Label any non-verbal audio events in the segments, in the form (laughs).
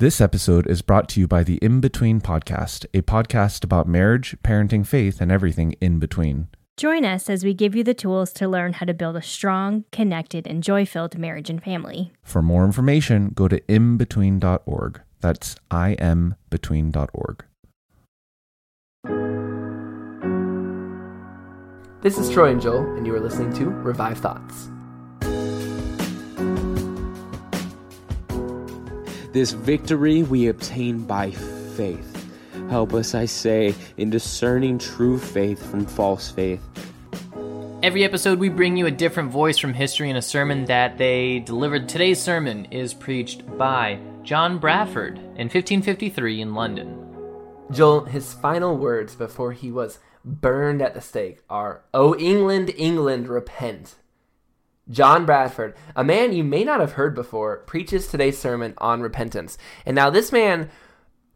This episode is brought to you by the In Between Podcast, a podcast about marriage, parenting, faith, and everything in between. Join us as we give you the tools to learn how to build a strong, connected, and joy filled marriage and family. For more information, go to inbetween.org. That's imbetween.org. This is Troy and Joel, and you are listening to Revive Thoughts. This victory we obtain by faith. Help us, I say, in discerning true faith from false faith. Every episode, we bring you a different voice from history and a sermon that they delivered. Today's sermon is preached by John Bradford in 1553 in London. Joel, his final words before he was burned at the stake are, O England, England, repent. John Bradford, a man you may not have heard before, preaches today's sermon on repentance. And now, this man,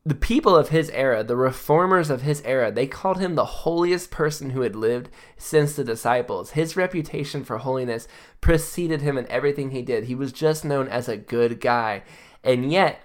the people of his era, the reformers of his era, they called him the holiest person who had lived since the disciples. His reputation for holiness preceded him in everything he did. He was just known as a good guy. And yet,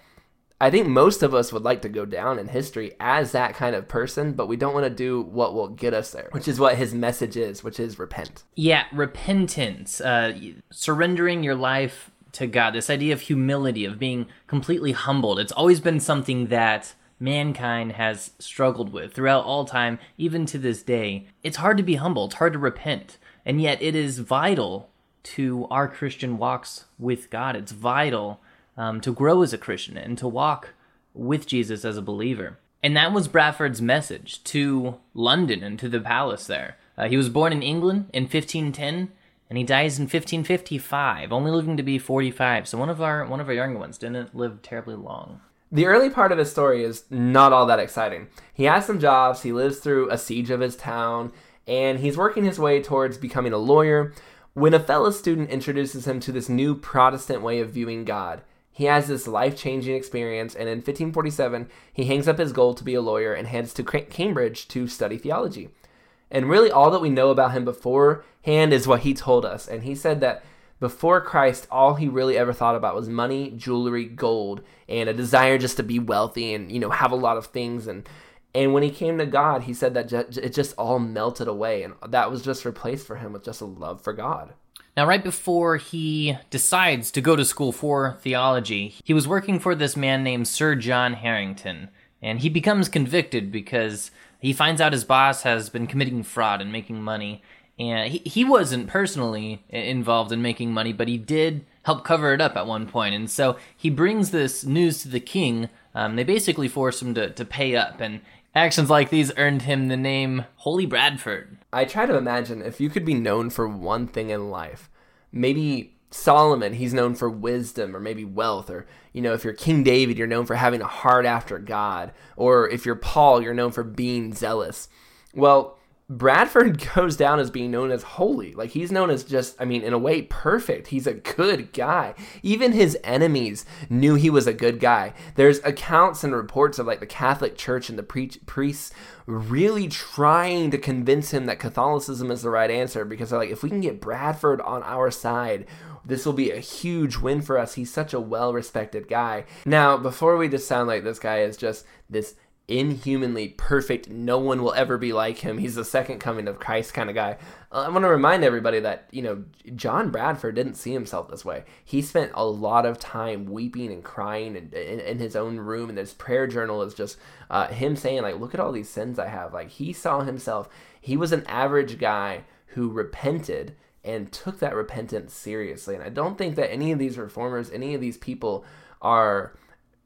I think most of us would like to go down in history as that kind of person, but we don't want to do what will get us there, which is what his message is, which is repent. Yeah, repentance, uh, surrendering your life to God, this idea of humility, of being completely humbled. It's always been something that mankind has struggled with throughout all time, even to this day. It's hard to be humble, it's hard to repent, and yet it is vital to our Christian walks with God. It's vital um, to grow as a Christian and to walk with Jesus as a believer. And that was Bradford's message to London and to the palace there. Uh, he was born in England in 1510, and he dies in 1555, only living to be 45. So one of our one of our younger ones didn't live terribly long. The early part of his story is not all that exciting. He has some jobs, he lives through a siege of his town, and he's working his way towards becoming a lawyer when a fellow student introduces him to this new Protestant way of viewing God. He has this life changing experience, and in 1547, he hangs up his goal to be a lawyer and heads to Cambridge to study theology. And really, all that we know about him beforehand is what he told us. And he said that before Christ, all he really ever thought about was money, jewelry, gold, and a desire just to be wealthy and, you know, have a lot of things. And, and when he came to God, he said that it just all melted away. And that was just replaced for him with just a love for God. Now, right before he decides to go to school for theology, he was working for this man named Sir John Harrington, and he becomes convicted because he finds out his boss has been committing fraud and making money. And he, he wasn't personally involved in making money, but he did help cover it up at one point. And so he brings this news to the king. Um, they basically force him to, to pay up, and actions like these earned him the name Holy Bradford. I try to imagine if you could be known for one thing in life, maybe Solomon, he's known for wisdom or maybe wealth, or, you know, if you're King David, you're known for having a heart after God, or if you're Paul, you're known for being zealous. Well, Bradford (laughs) goes down as being known as holy. Like he's known as just, I mean, in a way, perfect. He's a good guy. Even his enemies knew he was a good guy. There's accounts and reports of like the Catholic Church and the pre- priests really trying to convince him that Catholicism is the right answer because they're like, if we can get Bradford on our side, this will be a huge win for us. He's such a well respected guy. Now, before we just sound like this guy is just this inhumanly perfect, no one will ever be like him, he's the second coming of Christ kind of guy. Uh, I want to remind everybody that, you know, John Bradford didn't see himself this way. He spent a lot of time weeping and crying in, in, in his own room, and his prayer journal is just uh, him saying, like, look at all these sins I have. Like, he saw himself, he was an average guy who repented and took that repentance seriously. And I don't think that any of these reformers, any of these people are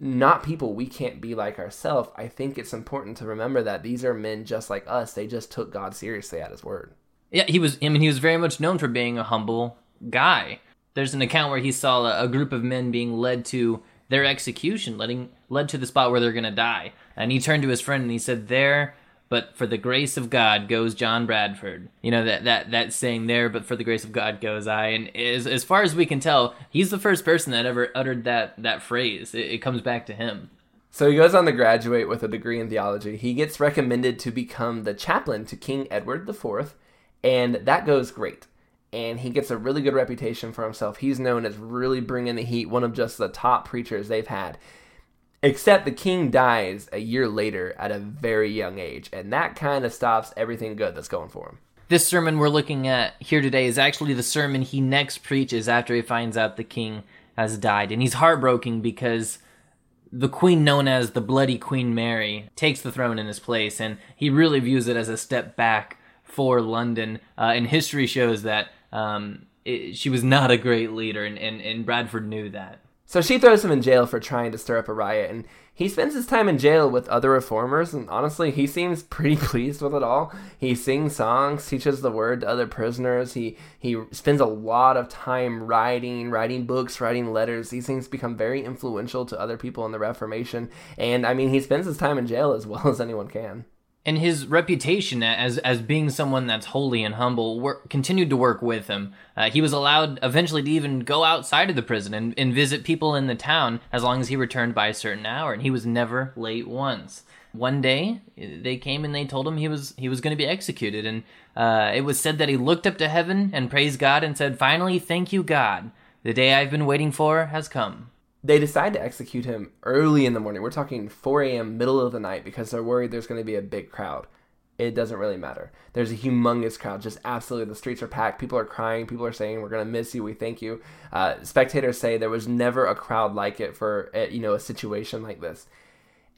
not people we can't be like ourselves, I think it's important to remember that these are men just like us. They just took God seriously at his word. Yeah, he was I mean he was very much known for being a humble guy. There's an account where he saw a, a group of men being led to their execution, letting led to the spot where they're going to die. And he turned to his friend and he said, "There but for the grace of God goes John Bradford. You know that that that saying there, but for the grace of God goes I. And as as far as we can tell, he's the first person that ever uttered that that phrase. It, it comes back to him. So he goes on to graduate with a degree in theology. He gets recommended to become the chaplain to King Edward IV, and that goes great. And he gets a really good reputation for himself. He's known as really bringing the heat, one of just the top preachers they've had. Except the king dies a year later at a very young age, and that kind of stops everything good that's going for him. This sermon we're looking at here today is actually the sermon he next preaches after he finds out the king has died. And he's heartbroken because the queen known as the Bloody Queen Mary takes the throne in his place, and he really views it as a step back for London. Uh, and history shows that um, it, she was not a great leader, and, and, and Bradford knew that. So she throws him in jail for trying to stir up a riot, and he spends his time in jail with other reformers, and honestly, he seems (laughs) pretty pleased with it all. He sings songs, teaches the word to other prisoners. He he spends a lot of time writing, writing books, writing letters. These things become very influential to other people in the Reformation, and I mean, he spends his time in jail as well (laughs) as anyone can and his reputation as as being someone that's holy and humble continued to work with him. Uh, he was allowed eventually to even go outside of the prison and, and visit people in the town as long as he returned by a certain hour, and he was never late once. One day, they came and they told him he was he was going to be executed, and uh, it was said that he looked up to heaven and praised God and said, "Finally, thank you, God. The day I've been waiting for has come." They decide to execute him early in the morning. We're talking 4 a.m., middle of the night, because they're worried there's going to be a big crowd. It doesn't really matter. There's a humongous crowd, just absolutely. The streets are packed. People are crying. People are saying, "We're going to miss you. We thank you." Uh, spectators say there was never a crowd like it for eh, you know a situation like this,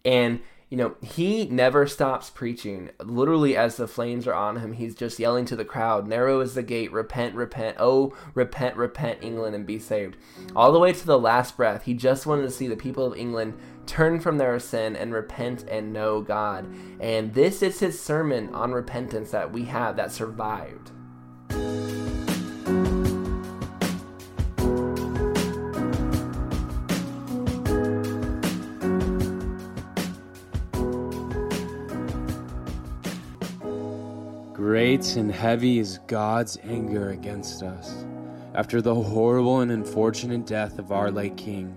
and you know, he never stops preaching. Literally, as the flames are on him, he's just yelling to the crowd, Narrow is the gate, repent, repent, oh, repent, repent, England, and be saved. All the way to the last breath, he just wanted to see the people of England turn from their sin and repent and know God. And this is his sermon on repentance that we have that survived. Great and heavy is God's anger against us after the horrible and unfortunate death of our late King.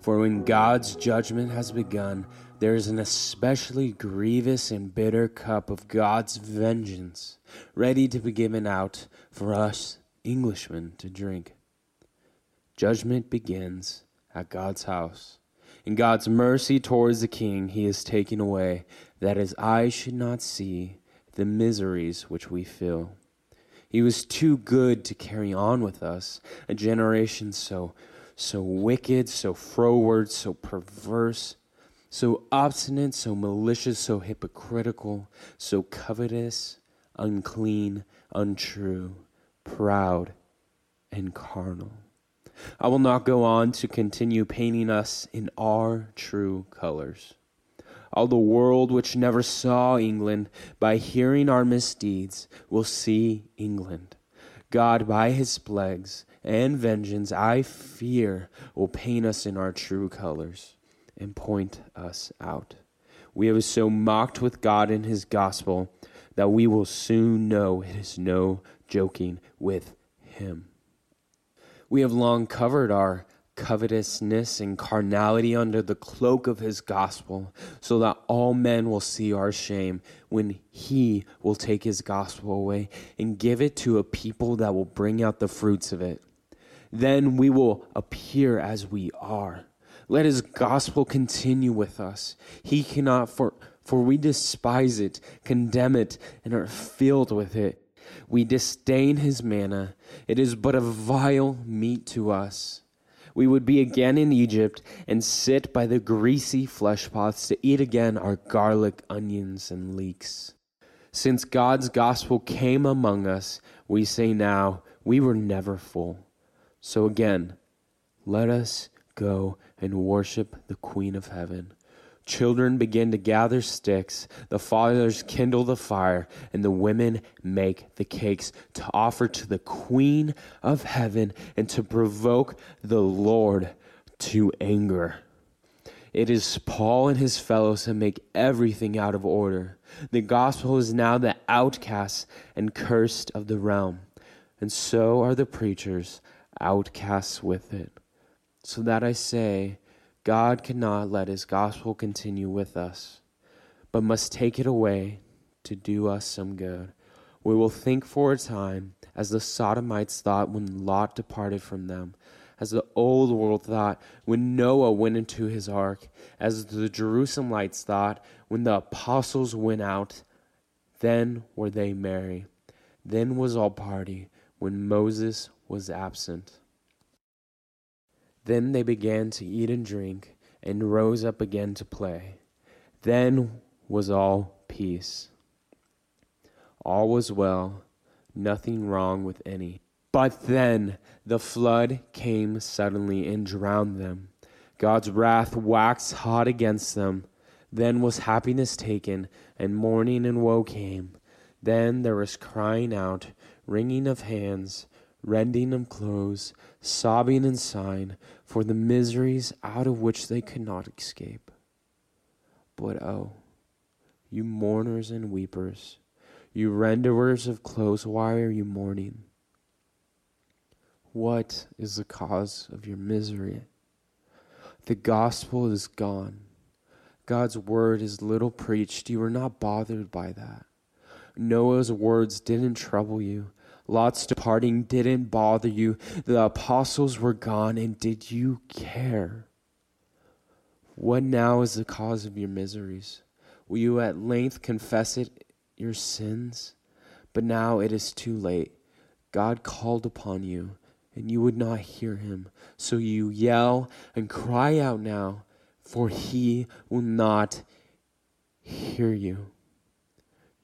For when God's judgment has begun, there is an especially grievous and bitter cup of God's vengeance ready to be given out for us Englishmen to drink. Judgment begins at God's house. In God's mercy towards the king, he is taken away, that his eyes should not see the miseries which we feel. He was too good to carry on with us, a generation so so wicked, so froward, so perverse, so obstinate, so malicious, so hypocritical, so covetous, unclean, untrue, proud, and carnal. I will not go on to continue painting us in our true colors. All the world which never saw England, by hearing our misdeeds, will see England. God, by his plagues and vengeance, I fear, will paint us in our true colors and point us out. We have so mocked with God in his gospel that we will soon know it is no joking with him. We have long covered our covetousness and carnality under the cloak of his gospel, so that all men will see our shame when he will take his gospel away and give it to a people that will bring out the fruits of it. Then we will appear as we are. Let his gospel continue with us. He cannot, for, for we despise it, condemn it, and are filled with it. We disdain his manna. It is but a vile meat to us we would be again in Egypt and sit by the greasy flesh pots to eat again our garlic, onions, and leeks. Since God's gospel came among us, we say now, we were never full. So again, let us go and worship the Queen of Heaven. Children begin to gather sticks, the fathers kindle the fire, and the women make the cakes to offer to the Queen of Heaven and to provoke the Lord to anger. It is Paul and his fellows who make everything out of order. The gospel is now the outcast and cursed of the realm, and so are the preachers outcasts with it. So that I say, God cannot let his gospel continue with us, but must take it away to do us some good. We will think for a time as the Sodomites thought when Lot departed from them, as the old world thought when Noah went into his ark, as the Jerusalemites thought when the apostles went out. Then were they merry. Then was all party when Moses was absent. Then they began to eat and drink, and rose up again to play. Then was all peace. All was well, nothing wrong with any. But then the flood came suddenly and drowned them. God's wrath waxed hot against them. Then was happiness taken, and mourning and woe came. Then there was crying out, wringing of hands, rending of clothes, sobbing and sighing, for the miseries out of which they could not escape. But oh, you mourners and weepers, you renderers of clothes, why are you mourning? What is the cause of your misery? The gospel is gone. God's word is little preached. You are not bothered by that. Noah's words didn't trouble you. Lot's departing didn't bother you. The apostles were gone, and did you care? What now is the cause of your miseries? Will you at length confess it, your sins? But now it is too late. God called upon you, and you would not hear him. So you yell and cry out now, for he will not hear you.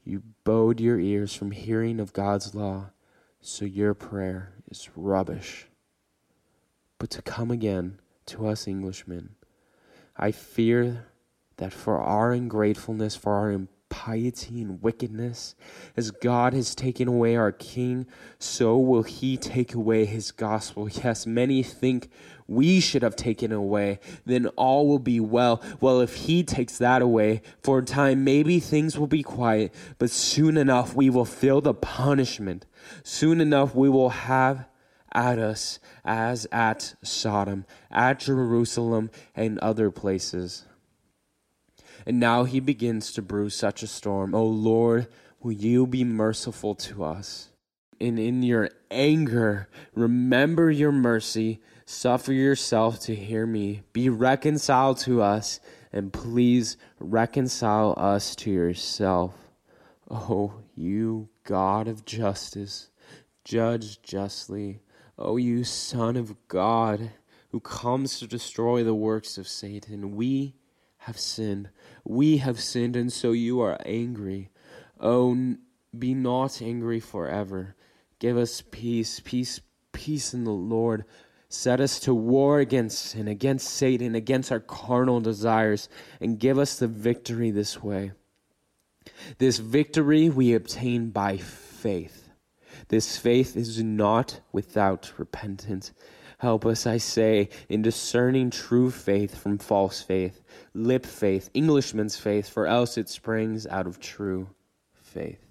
You bowed your ears from hearing of God's law, so your prayer is rubbish. But to come again to us Englishmen, I fear that for our ungratefulness, for our impiety and wickedness, as God has taken away our King, so will He take away His gospel. Yes, many think we should have taken away, then all will be well. Well, if He takes that away, for a time maybe things will be quiet, but soon enough we will feel the punishment. Soon enough we will have at us as at Sodom, at Jerusalem, and other places. And now he begins to brew such a storm. O oh Lord, will you be merciful to us? And in your anger, remember your mercy. Suffer yourself to hear me. Be reconciled to us, and please reconcile us to yourself. Oh, you God of justice, judge justly. O you Son of God, who comes to destroy the works of Satan, we have sinned. We have sinned, and so you are angry. Oh, be not angry forever. Give us peace, peace, peace in the Lord. Set us to war against sin, against Satan, against our carnal desires, and give us the victory this way. This victory we obtain by faith. This faith is not without repentance. Help us, I say, in discerning true faith from false faith, lip faith, Englishman's faith, for else it springs out of true faith.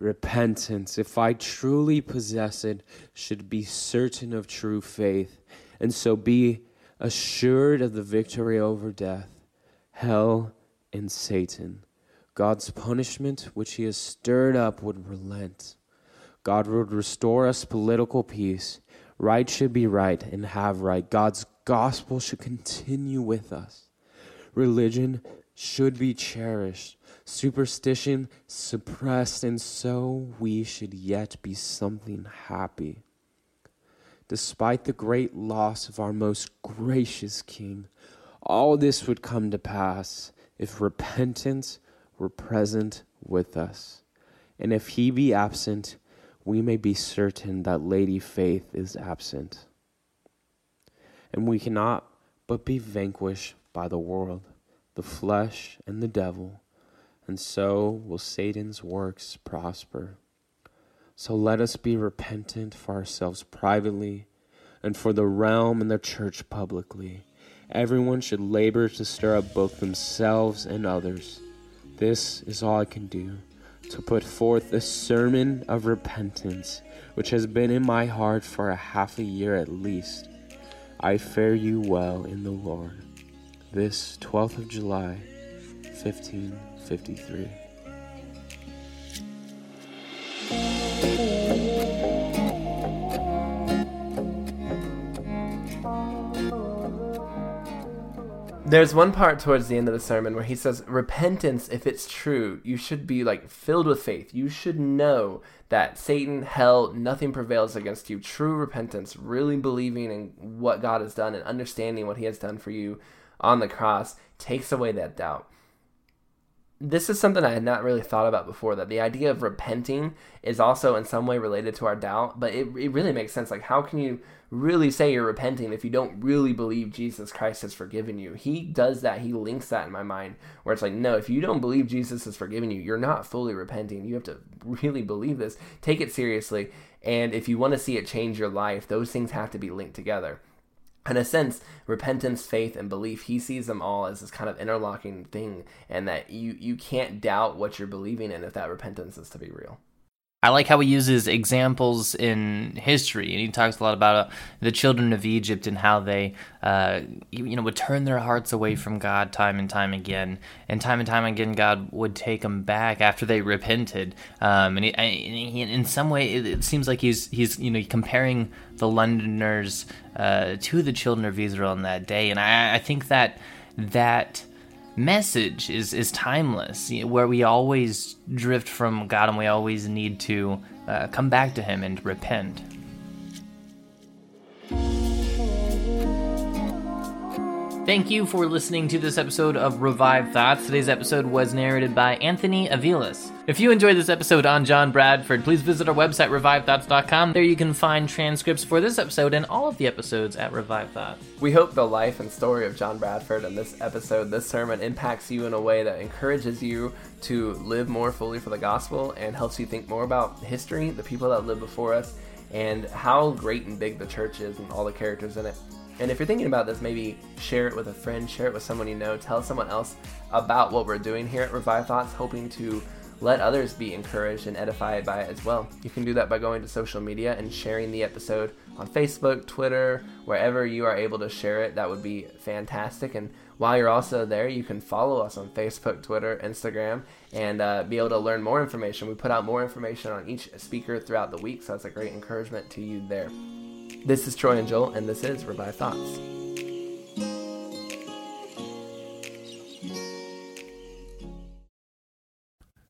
Repentance, if I truly possess it, should be certain of true faith, and so be assured of the victory over death, hell, and Satan. God's punishment, which he has stirred up, would relent. God would restore us political peace. Right should be right and have right. God's gospel should continue with us. Religion should be cherished, superstition suppressed, and so we should yet be something happy. Despite the great loss of our most gracious King, all this would come to pass if repentance were present with us. And if he be absent, we may be certain that Lady Faith is absent. And we cannot but be vanquished by the world, the flesh, and the devil, and so will Satan's works prosper. So let us be repentant for ourselves privately, and for the realm and the church publicly. Everyone should labor to stir up both themselves and others. This is all I can do to put forth the sermon of repentance, which has been in my heart for a half a year at least. I fare you well in the Lord. This 12th of July, 53. There's one part towards the end of the sermon where he says, Repentance, if it's true, you should be like filled with faith. You should know that Satan, hell, nothing prevails against you. True repentance, really believing in what God has done and understanding what he has done for you on the cross, takes away that doubt this is something I had not really thought about before that the idea of repenting is also in some way related to our doubt, but it, it really makes sense. Like, how can you really say you're repenting if you don't really believe Jesus Christ has forgiven you? He does that, he links that in my mind, where it's like, no, if you don't believe Jesus has forgiven you, you're not fully repenting. You have to really believe this, take it seriously, and if you want to see it change your life, those things have to be linked together in a sense, repentance, faith, and belief, he sees them all as this kind of interlocking thing, and that you you can't doubt what you're believing in if that repentance is to be real. I like how he uses examples in history, and he talks a lot about uh, the children of Egypt and how they, uh, you know, would turn their hearts away from God time and time again, and time and time again, God would take them back after they repented. Um, and, he, he, in some way, it, it, seems like he's he's you know comparing the Londoners uh, to the children of Israel in that day, and I, I think that that message is is timeless. Where we always drift from god and we always need to uh, come back to him and repent Thank you for listening to this episode of Revived Thoughts. Today's episode was narrated by Anthony Avilas. If you enjoyed this episode on John Bradford, please visit our website, revivethoughts.com. There you can find transcripts for this episode and all of the episodes at Revive Thoughts. We hope the life and story of John Bradford and this episode, this sermon, impacts you in a way that encourages you to live more fully for the gospel and helps you think more about history, the people that lived before us, and how great and big the church is and all the characters in it. And if you're thinking about this, maybe share it with a friend, share it with someone you know, tell someone else about what we're doing here at Revive Thoughts, hoping to let others be encouraged and edified by it as well. You can do that by going to social media and sharing the episode on Facebook, Twitter, wherever you are able to share it. That would be fantastic. And while you're also there, you can follow us on Facebook, Twitter, Instagram, and uh, be able to learn more information. We put out more information on each speaker throughout the week, so that's a great encouragement to you there. This is Troy and Joel, and this is Revive Thoughts.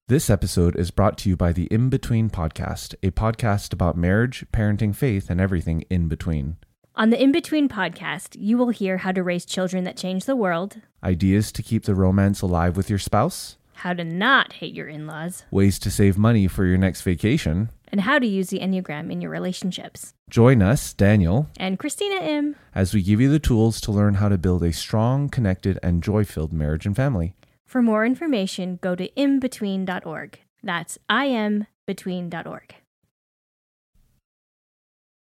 This episode is brought to you by the In Between Podcast, a podcast about marriage, parenting, faith, and everything in between. On the In Between podcast, you will hear how to raise children that change the world, ideas to keep the romance alive with your spouse, how to not hate your in laws, ways to save money for your next vacation, and how to use the Enneagram in your relationships. Join us, Daniel, and Christina M., as we give you the tools to learn how to build a strong, connected, and joy filled marriage and family. For more information, go to imbetween.org. That's imbetween.org.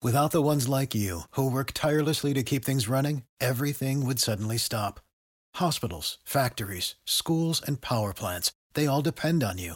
Without the ones like you, who work tirelessly to keep things running, everything would suddenly stop. Hospitals, factories, schools, and power plants, they all depend on you.